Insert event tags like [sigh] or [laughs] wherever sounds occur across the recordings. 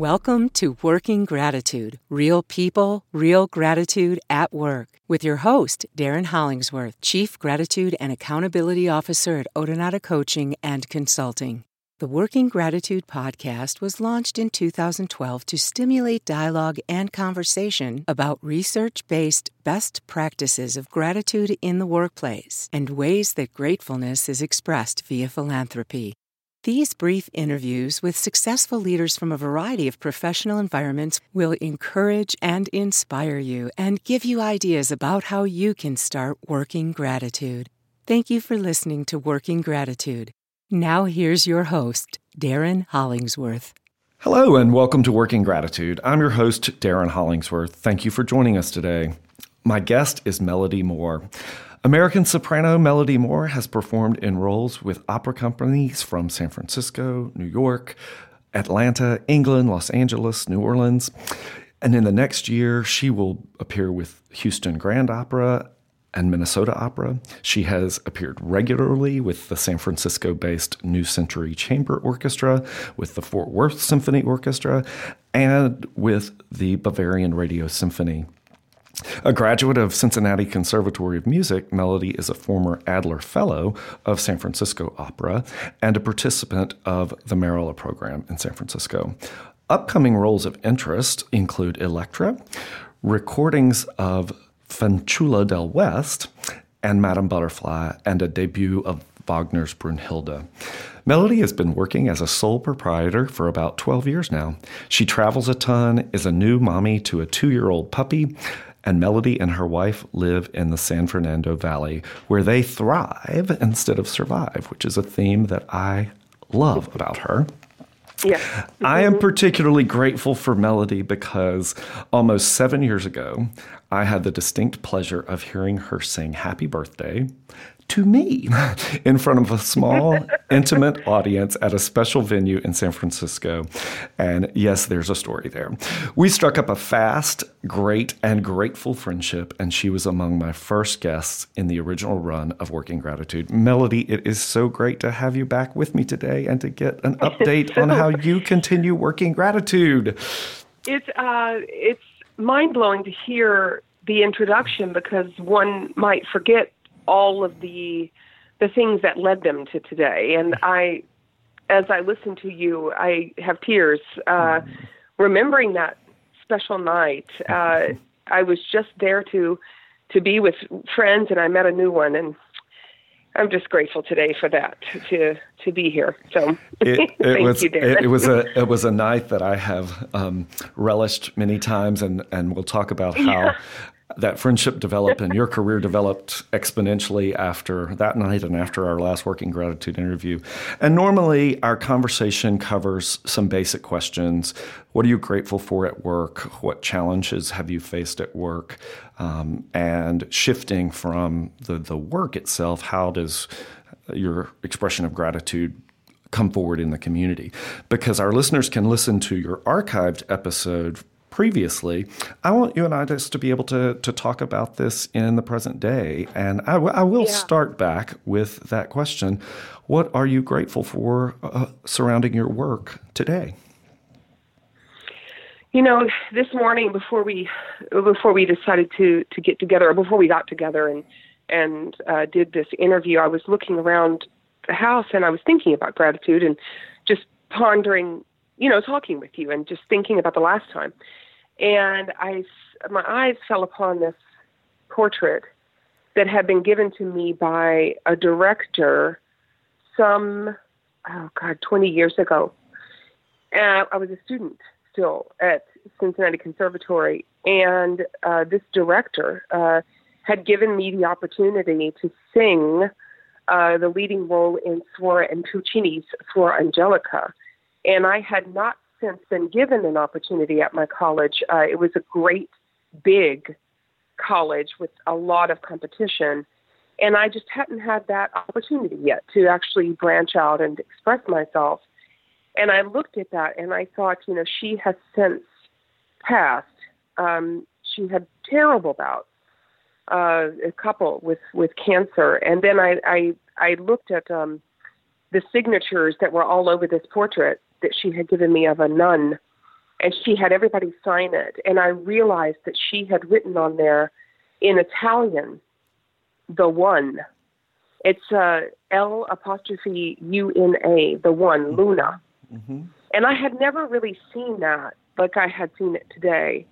Welcome to Working Gratitude Real People, Real Gratitude at Work with your host, Darren Hollingsworth, Chief Gratitude and Accountability Officer at Odonata Coaching and Consulting. The Working Gratitude podcast was launched in 2012 to stimulate dialogue and conversation about research based best practices of gratitude in the workplace and ways that gratefulness is expressed via philanthropy. These brief interviews with successful leaders from a variety of professional environments will encourage and inspire you and give you ideas about how you can start working gratitude. Thank you for listening to Working Gratitude. Now, here's your host, Darren Hollingsworth. Hello, and welcome to Working Gratitude. I'm your host, Darren Hollingsworth. Thank you for joining us today. My guest is Melody Moore. American soprano Melody Moore has performed in roles with opera companies from San Francisco, New York, Atlanta, England, Los Angeles, New Orleans. And in the next year, she will appear with Houston Grand Opera and Minnesota Opera. She has appeared regularly with the San Francisco based New Century Chamber Orchestra, with the Fort Worth Symphony Orchestra, and with the Bavarian Radio Symphony. A graduate of Cincinnati Conservatory of Music, Melody is a former Adler Fellow of San Francisco Opera and a participant of the Merola program in San Francisco. Upcoming roles of interest include Electra, recordings of Fanciulla del West, and Madame Butterfly, and a debut of Wagner's Brunhilde. Melody has been working as a sole proprietor for about 12 years now. She travels a ton, is a new mommy to a two year old puppy, and Melody and her wife live in the San Fernando Valley, where they thrive instead of survive, which is a theme that I love about her. Yeah. Mm-hmm. I am particularly grateful for Melody because almost seven years ago, I had the distinct pleasure of hearing her sing Happy Birthday to me [laughs] in front of a small, [laughs] intimate audience at a special venue in San Francisco. And yes, there's a story there. We struck up a fast, great, and grateful friendship, and she was among my first guests in the original run of Working Gratitude. Melody, it is so great to have you back with me today and to get an [laughs] update on how you continue working gratitude. It's uh, it's mind blowing to hear the introduction because one might forget all of the the things that led them to today. And I, as I listen to you, I have tears uh, remembering that special night. [laughs] Uh, I was just there to to be with friends, and I met a new one, and I'm just grateful today for that to to be here. So it, it [laughs] was you, it, it, was a [laughs] it was a night that I have um, relished many times, and and we'll talk about how that friendship developed and your career developed exponentially after that night and after our last working gratitude interview. And normally our conversation covers some basic questions. What are you grateful for at work? What challenges have you faced at work? Um, and shifting from the, the work itself, how does your expression of gratitude come forward in the community? Because our listeners can listen to your archived episode previously. I want you and I just to be able to, to talk about this in the present day. And I, w- I will yeah. start back with that question What are you grateful for uh, surrounding your work today? You know, this morning before we before we decided to to get together, or before we got together and and uh, did this interview, I was looking around the house and I was thinking about gratitude and just pondering, you know, talking with you and just thinking about the last time. And I my eyes fell upon this portrait that had been given to me by a director some oh god 20 years ago. And I was a student still at Cincinnati Conservatory. And uh, this director uh, had given me the opportunity to sing uh, the leading role in Suora and Puccini's Suor Angelica and I had not since been given an opportunity at my college. Uh, it was a great, big college with a lot of competition. And I just hadn't had that opportunity yet to actually branch out and express myself. And I looked at that and I thought, you know, she has since passed. Um, she had terrible bouts, uh, a couple with, with cancer. And then I, I, I looked at um, the signatures that were all over this portrait that she had given me of a nun and she had everybody sign it. And I realized that she had written on there in Italian, the one. It's uh, L apostrophe U N A, the one, Luna. Mm-hmm. And I had never really seen that like I had seen it today.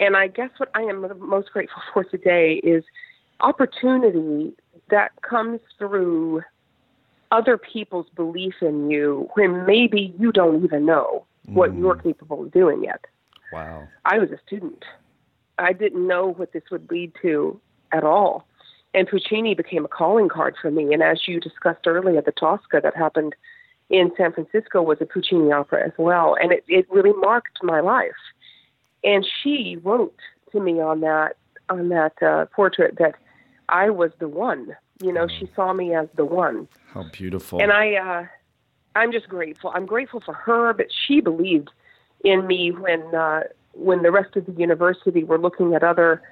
And I guess what I am most grateful [laughs] for today is opportunity that comes through other people's belief in you when maybe you don't even know what mm. you're capable of doing yet. Wow. I was a student. I didn't know what this would lead to at all. And Puccini became a calling card for me. And as you discussed earlier, the Tosca that happened in San Francisco was a Puccini opera as well. And it, it really marked my life. And she wrote to me on that on that uh, portrait that I was the one. You know, she saw me as the one. How beautiful. And I uh I'm just grateful. I'm grateful for her, but she believed in me when uh when the rest of the university were looking at other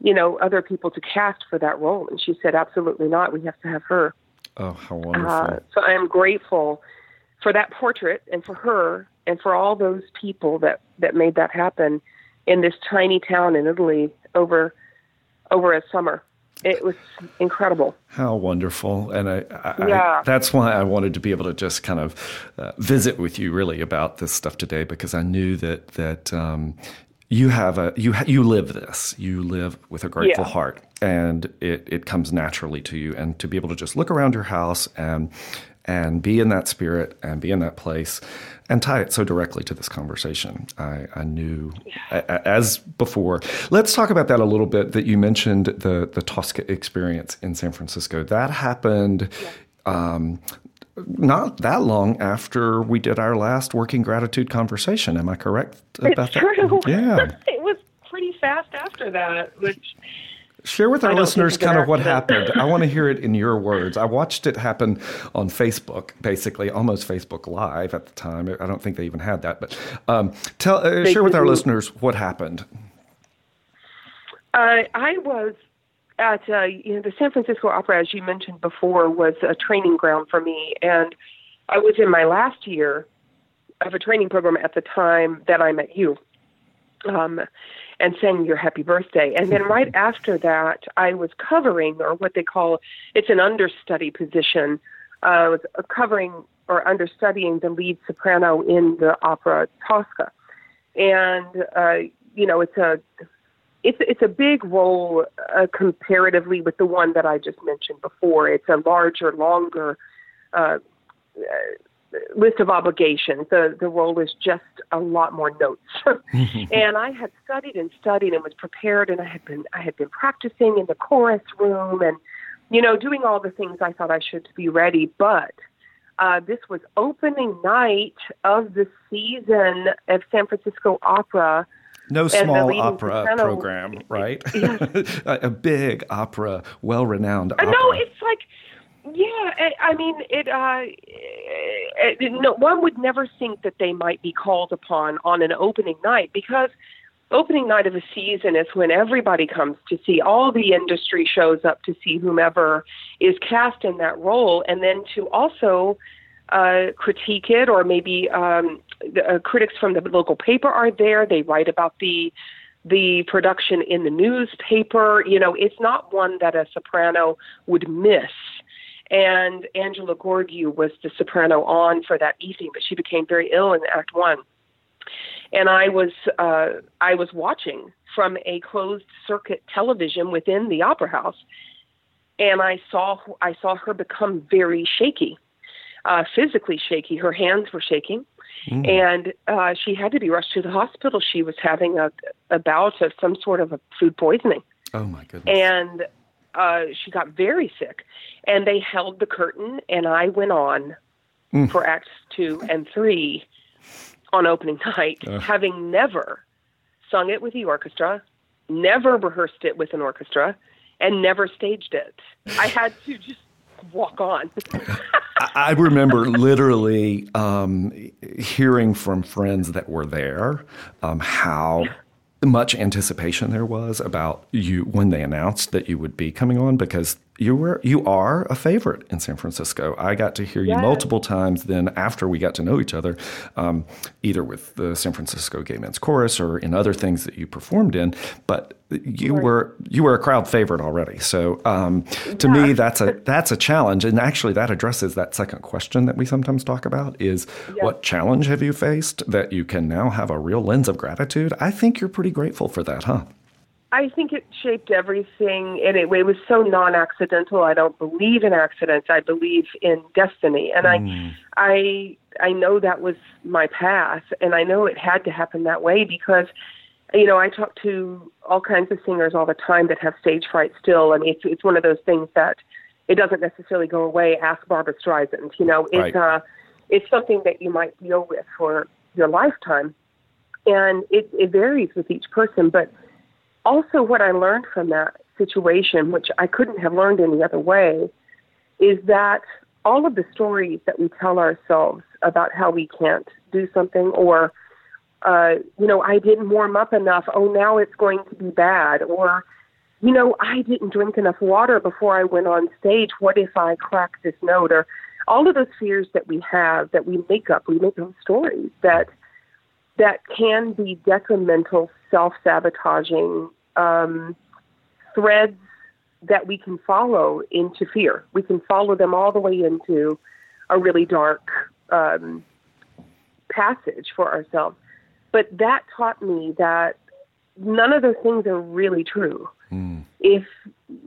you know, other people to cast for that role and she said absolutely not. We have to have her. Oh, how wonderful. Uh, so I am grateful for that portrait and for her and for all those people that that made that happen in this tiny town in Italy over over a summer. It was incredible. How wonderful! And I, I, yeah. I, that's why I wanted to be able to just kind of uh, visit with you, really, about this stuff today, because I knew that that um, you have a you you live this. You live with a grateful yeah. heart, and it it comes naturally to you. And to be able to just look around your house and and be in that spirit and be in that place and tie it so directly to this conversation. I, I knew, yeah. as before. Let's talk about that a little bit. That you mentioned the the Tosca experience in San Francisco. That happened. Yeah. Um, not that long after we did our last working gratitude conversation. Am I correct about it's that? True. Yeah. [laughs] it was pretty fast after that, which Share with our listeners kind of what happened. [laughs] I want to hear it in your words. I watched it happen on Facebook, basically, almost Facebook Live at the time. I don't think they even had that, but um, tell uh, share with our listeners what happened. Uh, I was at uh, you know the San Francisco Opera, as you mentioned before, was a training ground for me, and I was in my last year of a training program at the time that I met you. Um, and sang your happy birthday. And then right after that, I was covering, or what they call, it's an understudy position. Uh, I was covering or understudying the lead soprano in the opera Tosca. And, uh, you know, it's a, it's, it's a big role uh, comparatively with the one that I just mentioned before. It's a larger, longer uh, list of obligations. The the role is just a lot more notes. [laughs] [laughs] and I had studied and studied and was prepared and I had been I had been practicing in the chorus room and you know doing all the things I thought I should be ready, but uh, this was opening night of the season of San Francisco Opera. No small opera program, right? [laughs] Yes. a big opera, well renowned opera. No, it's like yeah, I mean, it, uh, it, no, one would never think that they might be called upon on an opening night because opening night of a season is when everybody comes to see all the industry shows up to see whomever is cast in that role, and then to also uh, critique it, or maybe um, the, uh, critics from the local paper are there. They write about the the production in the newspaper. You know, it's not one that a soprano would miss and Angela Gheorghiu was the soprano on for that evening, but she became very ill in Act One. And I was uh, I was watching from a closed circuit television within the opera house, and I saw I saw her become very shaky, uh, physically shaky. Her hands were shaking, mm. and uh, she had to be rushed to the hospital. She was having a, a bout of some sort of a food poisoning. Oh my goodness! And uh, she got very sick, and they held the curtain, and I went on mm. for acts two and three on opening [laughs] night, uh. having never sung it with the orchestra, never rehearsed it with an orchestra, and never staged it. I had to just walk on. [laughs] I remember literally um, hearing from friends that were there um, how much anticipation there was about you when they announced that you would be coming on because you were you are a favorite in San Francisco. I got to hear you Yes. multiple times. Then after we got to know each other, um, either with the San Francisco Gay Men's Chorus or in other things that you performed in. But you were you were a crowd favorite already. So um, to me, that's a that's a challenge. And actually, that addresses that second question that we sometimes talk about: is what challenge have you faced that you can now have a real lens of gratitude? I think you're pretty grateful for that, huh? I think it shaped everything, and it, it was so non-accidental. I don't believe in accidents. I believe in destiny, and I, I, I know that was my path, and I know it had to happen that way because, you know, I talk to all kinds of singers all the time that have stage fright still. I mean, it's it's one of those things that it doesn't necessarily go away. Ask Barbara Streisand. You know, it's Right. uh, it's something that you might deal with for your lifetime, and it it varies with each person, but also what I learned from that situation, which I couldn't have learned any other way, is that all of the stories that we tell ourselves about how we can't do something or uh, you know, I didn't warm up enough. Oh, now it's going to be bad. Or, you know, I didn't drink enough water before I went on stage. What if I crack this note? Or all of those fears that we have that we make up, we make those stories that that can be detrimental, self-sabotaging um, threads that we can follow into fear. We can follow them all the way into a really dark um, passage for ourselves. But that taught me that none of those things are really true. If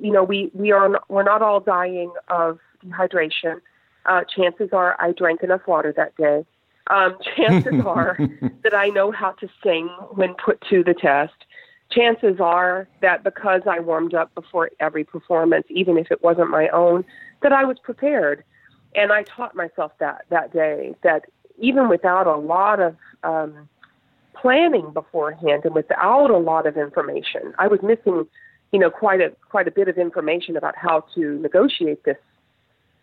you know, we we are not, we're not all dying of dehydration. Uh, chances are I drank enough water that day. Um, [laughs] chances are [laughs] that I know how to sing when put to the test. Chances are that because I warmed up before every performance, even if it wasn't my own, that I was prepared. And I taught myself that that day that even without a lot of um, planning beforehand and without a lot of information, I was missing, you know, quite a quite a bit of information about how to negotiate this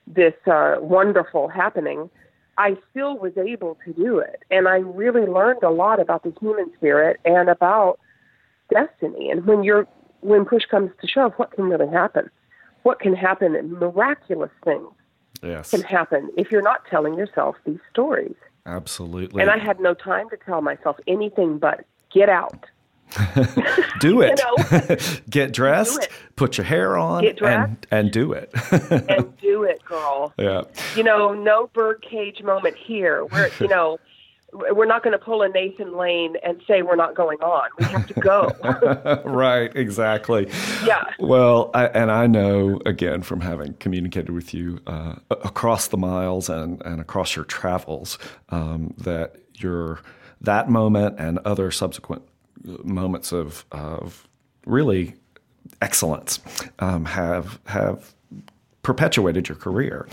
this uh, wonderful happening. I still was able to do it, and I really learned a lot about the human spirit and about destiny. And when you're when push comes to shove, what can really happen? What can happen? Miraculous things Yes, can happen if you're not telling yourself these stories. absolutely. And I had no time to tell myself anything but get out. [laughs] do it. [laughs] [laughs] Get dressed, it. put your hair on, Get dressed. and and do it. and do it, girl. yeah. You know, no birdcage moment here. We're, you know, we're not going to pull a Nathan Lane and say we're not going on. We have to go. [laughs] right, exactly. Yeah. Well, I, and I know again from having communicated with you uh, across the miles and, and across your travels um, that your that moment and other subsequent moments of of really excellence um, have have perpetuated your career.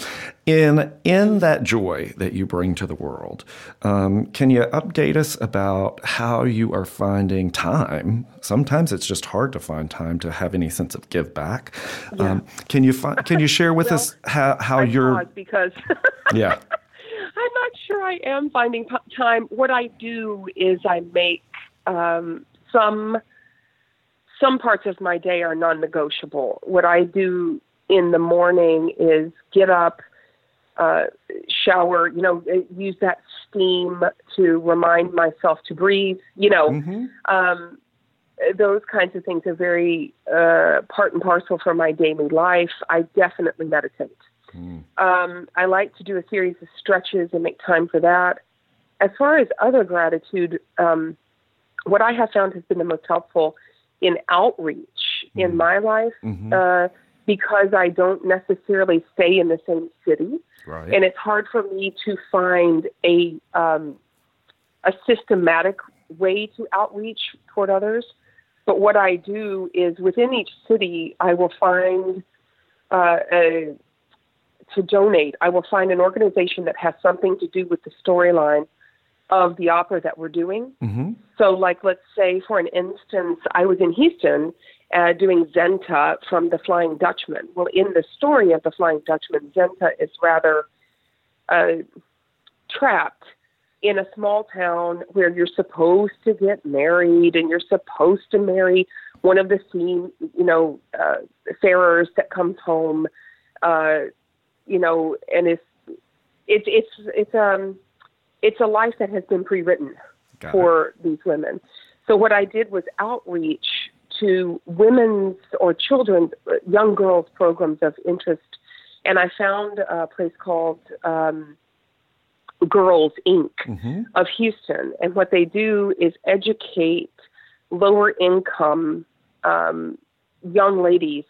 In in that joy that you bring to the world, um, can you update us about how you are finding time? Sometimes it's just hard to find time to have any sense of give back. Um, can you fi- can you share with [laughs] us how how I you're because [laughs] yeah I'm not sure I am finding time. What I do is I make um, some some parts of my day are non-negotiable. What I do in the morning is get up, uh, shower, you know, uh, use that steam to remind myself to breathe. You know, um, those kinds of things are very uh, part and parcel for my daily life. I definitely meditate. Um, I like to do a series of stretches and make time for that. As far as other gratitude, um, what I have found has been the most helpful in outreach in my life uh, because I don't necessarily stay in the same city, right and it's hard for me to find a um, a systematic way to outreach toward others. But what I do is within each city, I will find uh, a, to donate. I will find an organization that has something to do with the storyline of the opera that we're doing. hmm So, like, let's say, for an instance, I was in Houston uh, doing Senta from The Flying Dutchman. Well, in the story of The Flying Dutchman, Senta is rather uh, trapped in a small town where you're supposed to get married and you're supposed to marry one of the scene, you know, uh, farers that comes home, uh, you know, and it's it's it's it's um it's a life that has been pre-written Got for it. these women. So what I did was outreach to women's or children's, young girls' programs of interest, and I found a place called um, Girls Inc. Mm-hmm. of Houston, and what they do is educate lower income um, young ladies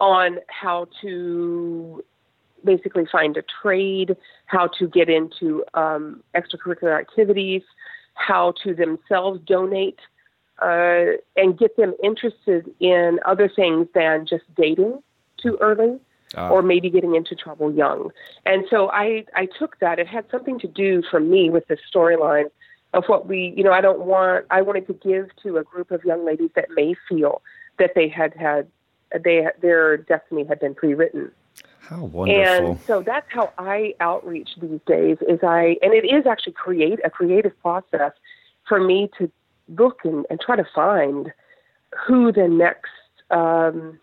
on how to basically find a trade, how to get into um, extracurricular activities, how to themselves donate, uh, and get them interested in other things than just dating too early. Uh. Or maybe getting into trouble young, and so I I took that. It had something to do for me with the storyline of what we you know I don't want I wanted to give to a group of young ladies that may feel that they had had they their destiny had been pre-written how wonderful! And so that's how I outreach these days. Is I and it is actually create a creative process for me to look and, and try to find who the next um,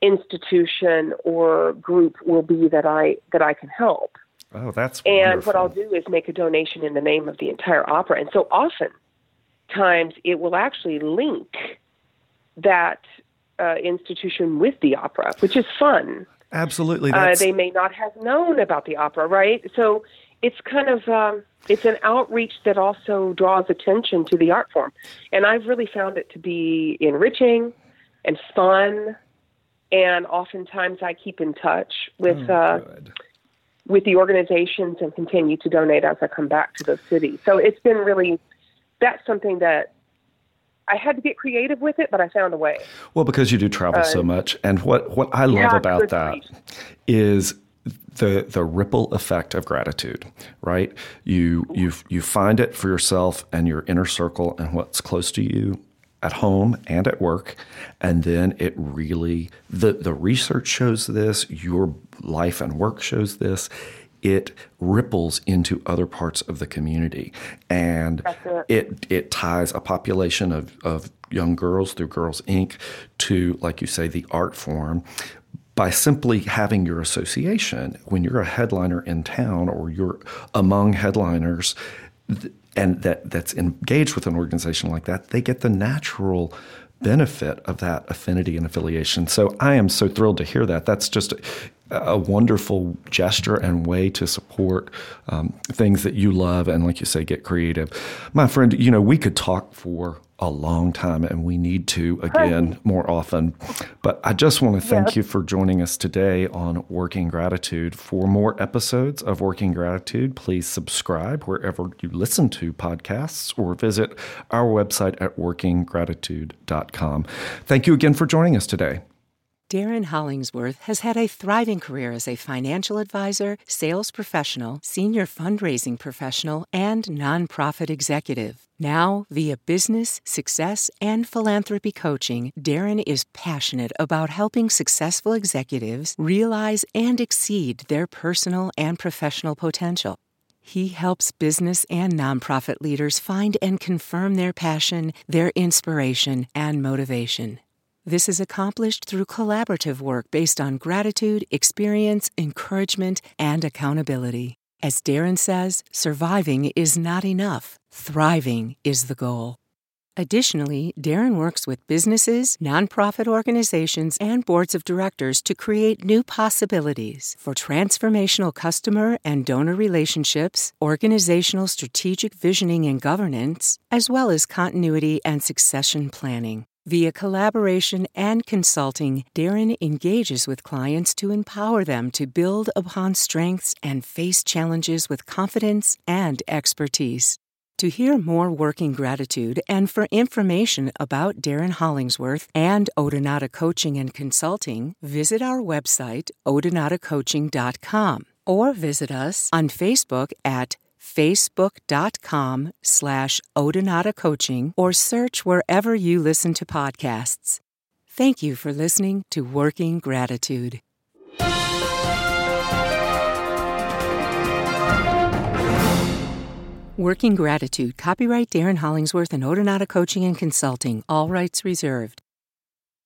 institution or group will be that I that I can help. Oh, that's and wonderful. what I'll do is make a donation in the name of the entire opera. And so often times it will actually link that uh, institution with the opera, which is fun. Absolutely. Uh, they may not have known about the opera, right? So it's kind of um, it's an outreach that also draws attention to the art form, and I've really found it to be enriching and fun. And oftentimes, I keep in touch with oh, uh, with the organizations and continue to donate as I come back to those cities. So it's been really that's something that I had to get creative with it, but I found a way. Well, because you do travel uh, so much, and what what I love yeah, about that is the the ripple effect of gratitude, right? You you you find it for yourself and your inner circle and what's close to you at home and at work and then it really the the research shows this your life and work shows this it ripples into other parts of the community and it. it. it ties a population of, of young girls through Girls Inc. to, like you say, the art form by simply having your association when you're a headliner in town or you're among headliners and that that's engaged with an organization like that, they get the natural benefit of that affinity and affiliation. So I am so thrilled to hear that. That's just a wonderful gesture and way to support um, things that you love and, like you say, get creative. My friend, you know, we could talk for a long time and we need to again more often. But I just want to thank you for joining us today on Working Gratitude. For more episodes of Working Gratitude, please subscribe wherever you listen to podcasts or visit our website at workinggratitude.com. Thank you again for joining us today. Darren Hollingsworth has had a thriving career as a financial advisor, sales professional, senior fundraising professional, and nonprofit executive. Now, via business, success, and philanthropy coaching, Darren is passionate about helping successful executives realize and exceed their personal and professional potential. He helps business and nonprofit leaders find and confirm their passion, their inspiration, and motivation. This is accomplished through collaborative work based on gratitude, experience, encouragement, and accountability. As Darren says, surviving is not enough, thriving is the goal. Additionally, Darren works with businesses, nonprofit organizations, and boards of directors to create new possibilities for transformational customer and donor relationships, organizational strategic visioning and governance, as well as continuity and succession planning. Via collaboration and consulting, Darren engages with clients to empower them to build upon strengths and face challenges with confidence and expertise. To hear more working gratitude and for information about Darren Hollingsworth and Odonata Coaching and Consulting, visit our website, odonatacoaching.com, or visit us on Facebook at facebook.com slash Odonata Coaching or search wherever you listen to podcasts. Thank you for listening to Working Gratitude. Working Gratitude, copyright Darren Hollingsworth and Odonata Coaching and Consulting, all rights reserved.